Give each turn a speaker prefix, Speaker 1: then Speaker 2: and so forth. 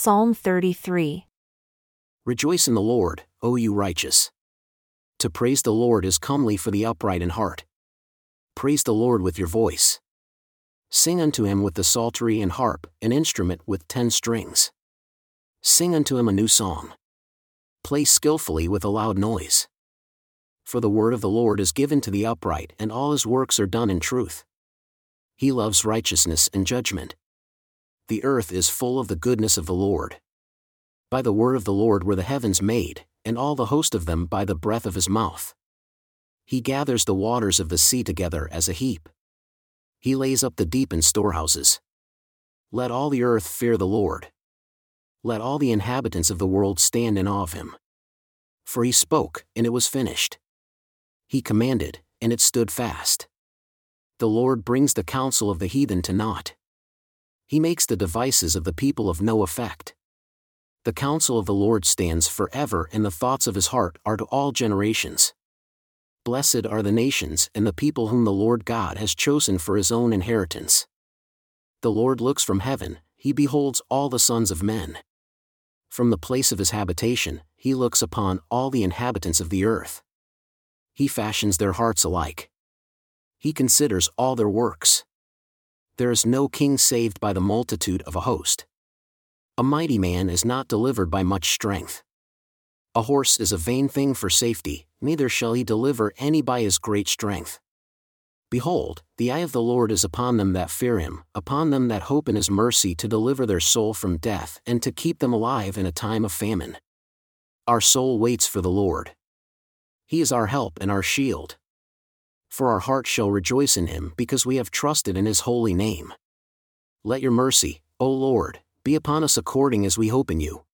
Speaker 1: Psalm 33.
Speaker 2: Rejoice in the Lord, O you righteous. To praise the Lord is comely for the upright in heart. Praise the Lord with your voice. Sing unto him with the psaltery and harp, an instrument with ten strings. Sing unto him a new song. Play skillfully with a loud noise. For the word of the Lord is given to the upright, and all his works are done in truth. He loves righteousness and judgment. The earth is full of the goodness of the Lord. By the word of the Lord were the heavens made, and all the host of them by the breath of his mouth. He gathers the waters of the sea together as a heap. He lays up the deep in storehouses. Let all the earth fear the Lord. Let all the inhabitants of the world stand in awe of him. For he spoke, and it was finished. He commanded, and it stood fast. The Lord brings the counsel of the heathen to naught he makes the devices of the people of no effect. The counsel of the Lord stands forever, and the thoughts of his heart are to all generations. Blessed are the nations and the people whom the Lord God has chosen for his own inheritance. The Lord looks from heaven, he beholds all the sons of men. From the place of his habitation, he looks upon all the inhabitants of the earth. He fashions their hearts alike. He considers all their works there is no king saved by the multitude of a host. A mighty man is not delivered by much strength. A horse is a vain thing for safety, neither shall he deliver any by his great strength. Behold, the eye of the Lord is upon them that fear him, upon them that hope in his mercy to deliver their soul from death and to keep them alive in a time of famine. Our soul waits for the Lord. He is our help and our shield for our heart shall rejoice in him because we have trusted in his holy name. Let your mercy, O Lord, be upon us according as we hope in you.